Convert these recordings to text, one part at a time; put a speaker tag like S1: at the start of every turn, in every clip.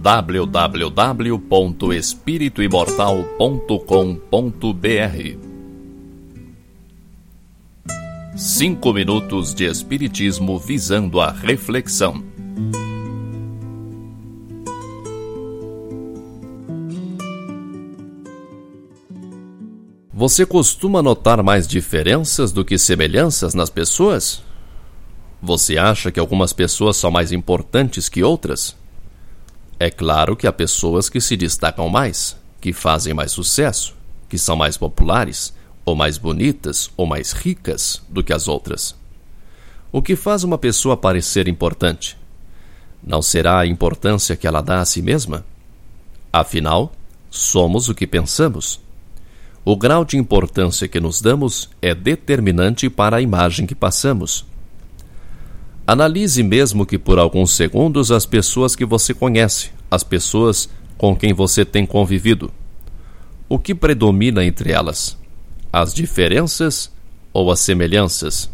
S1: www.espirituimortal.com.br Cinco minutos de Espiritismo visando a reflexão. Você costuma notar mais diferenças do que semelhanças nas pessoas? Você acha que algumas pessoas são mais importantes que outras? É claro que há pessoas que se destacam mais, que fazem mais sucesso, que são mais populares, ou mais bonitas, ou mais ricas do que as outras. O que faz uma pessoa parecer importante? Não será a importância que ela dá a si mesma? Afinal, somos o que pensamos. O grau de importância que nos damos é determinante para a imagem que passamos. Analise mesmo que por alguns segundos as pessoas que você conhece, as pessoas com quem você tem convivido. O que predomina entre elas? As diferenças ou as semelhanças?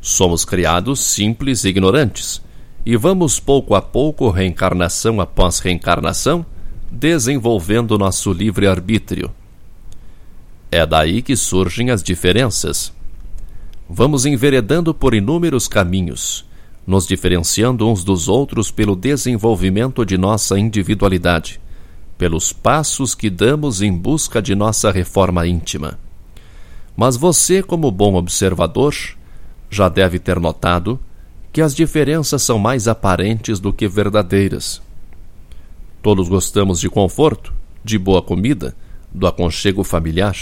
S1: Somos criados simples e ignorantes, e vamos pouco a pouco, reencarnação após reencarnação, desenvolvendo nosso livre-arbítrio. É daí que surgem as diferenças vamos enveredando por inúmeros caminhos, nos diferenciando uns dos outros pelo desenvolvimento de nossa individualidade, pelos passos que damos em busca de nossa reforma íntima. Mas você, como bom observador, já deve ter notado que as diferenças são mais aparentes do que verdadeiras. Todos gostamos de conforto, de boa comida, do aconchego familiar.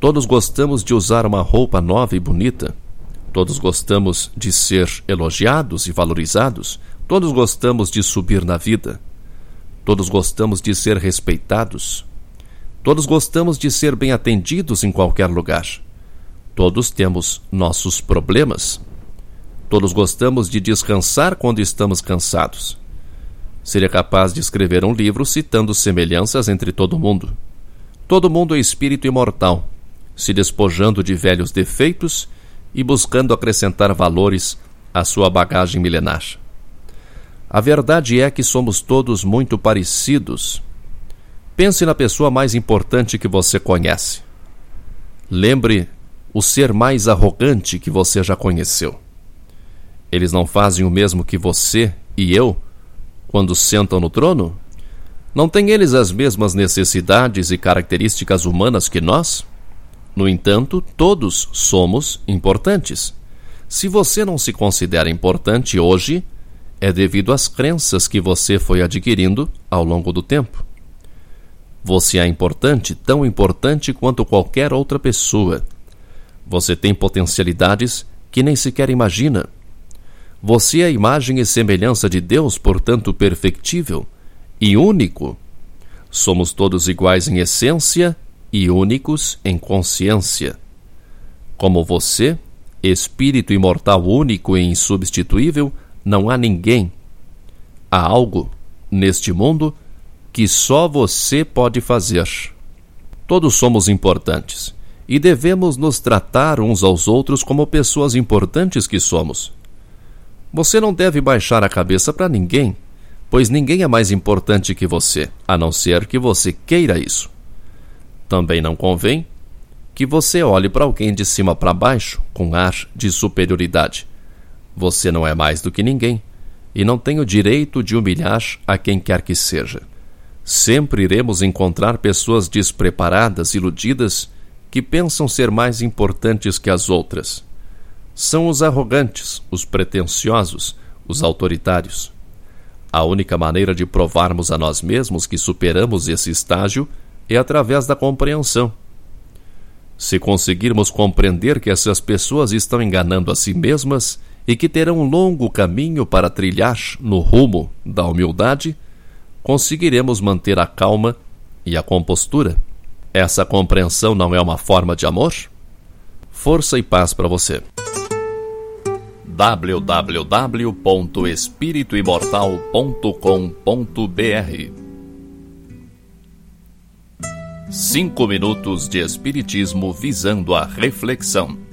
S1: Todos gostamos de usar uma roupa nova e bonita. Todos gostamos de ser elogiados e valorizados. Todos gostamos de subir na vida. Todos gostamos de ser respeitados. Todos gostamos de ser bem atendidos em qualquer lugar. Todos temos nossos problemas. Todos gostamos de descansar quando estamos cansados. Seria capaz de escrever um livro citando semelhanças entre todo mundo. Todo mundo é espírito imortal se despojando de velhos defeitos e buscando acrescentar valores à sua bagagem milenar. A verdade é que somos todos muito parecidos. Pense na pessoa mais importante que você conhece. Lembre o ser mais arrogante que você já conheceu. Eles não fazem o mesmo que você e eu quando sentam no trono? Não têm eles as mesmas necessidades e características humanas que nós? No entanto, todos somos importantes. Se você não se considera importante hoje, é devido às crenças que você foi adquirindo ao longo do tempo. Você é importante, tão importante quanto qualquer outra pessoa. Você tem potencialidades que nem sequer imagina. Você é a imagem e semelhança de Deus, portanto perfectível e único. Somos todos iguais em essência e únicos em consciência. Como você, espírito imortal único e insubstituível, não há ninguém. Há algo neste mundo que só você pode fazer. Todos somos importantes e devemos nos tratar uns aos outros como pessoas importantes que somos. Você não deve baixar a cabeça para ninguém, pois ninguém é mais importante que você, a não ser que você queira isso. Também não convém que você olhe para alguém de cima para baixo com ar de superioridade. Você não é mais do que ninguém e não tem o direito de humilhar a quem quer que seja. Sempre iremos encontrar pessoas despreparadas, iludidas, que pensam ser mais importantes que as outras. São os arrogantes, os pretensiosos, os autoritários. A única maneira de provarmos a nós mesmos que superamos esse estágio é através da compreensão. Se conseguirmos compreender que essas pessoas estão enganando a si mesmas e que terão um longo caminho para trilhar no rumo da humildade, conseguiremos manter a calma e a compostura. Essa compreensão não é uma forma de amor? Força e paz para você. www.espirituimortal.com.br Cinco minutos de Espiritismo visando a reflexão.